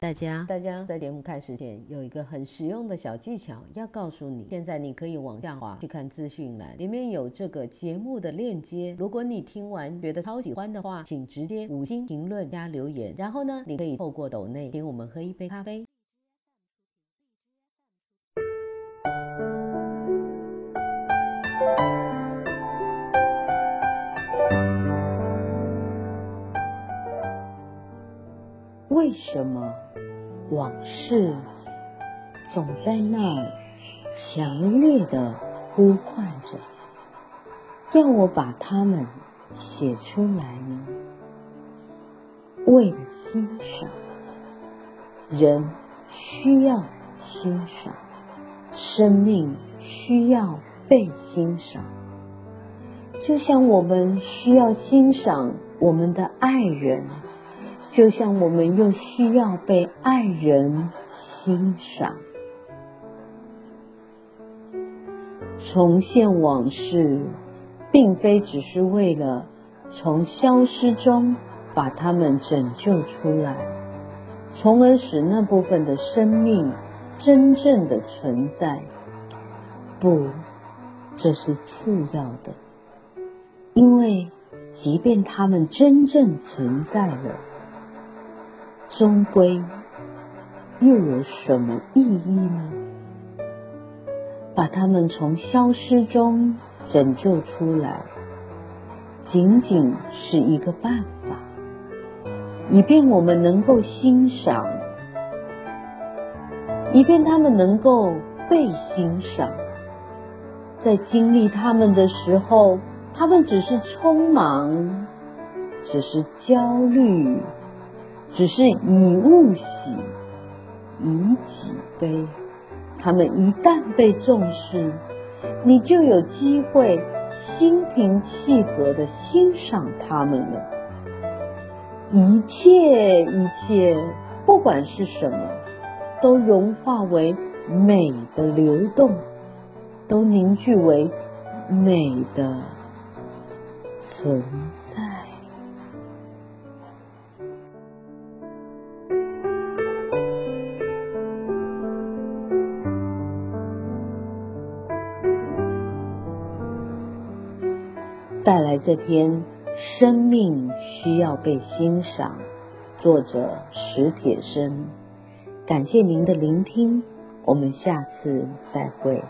大家。大家在节目开始前有一个很实用的小技巧要告诉你，现在你可以往下滑去看资讯栏，里面有这个节目的链接。如果你听完觉得超喜欢的话，请直接五星评论加留言，然后呢，你可以透过抖内请我们喝一杯咖啡。为什么往事总在那儿强烈的呼唤着，要我把它们写出来？为了欣赏，人需要欣赏，生命需要被欣赏，就像我们需要欣赏我们的爱人。就像我们又需要被爱人欣赏，重现往事，并非只是为了从消失中把他们拯救出来，从而使那部分的生命真正的存在。不，这是次要的，因为即便他们真正存在了。终归又有什么意义呢？把他们从消失中拯救出来，仅仅是一个办法，以便我们能够欣赏，以便他们能够被欣赏。在经历他们的时候，他们只是匆忙，只是焦虑。只是以物喜，以己悲。他们一旦被重视，你就有机会心平气和地欣赏他们了。一切一切，不管是什么，都融化为美的流动，都凝聚为美的存在。带来这篇《生命需要被欣赏》，作者史铁生。感谢您的聆听，我们下次再会。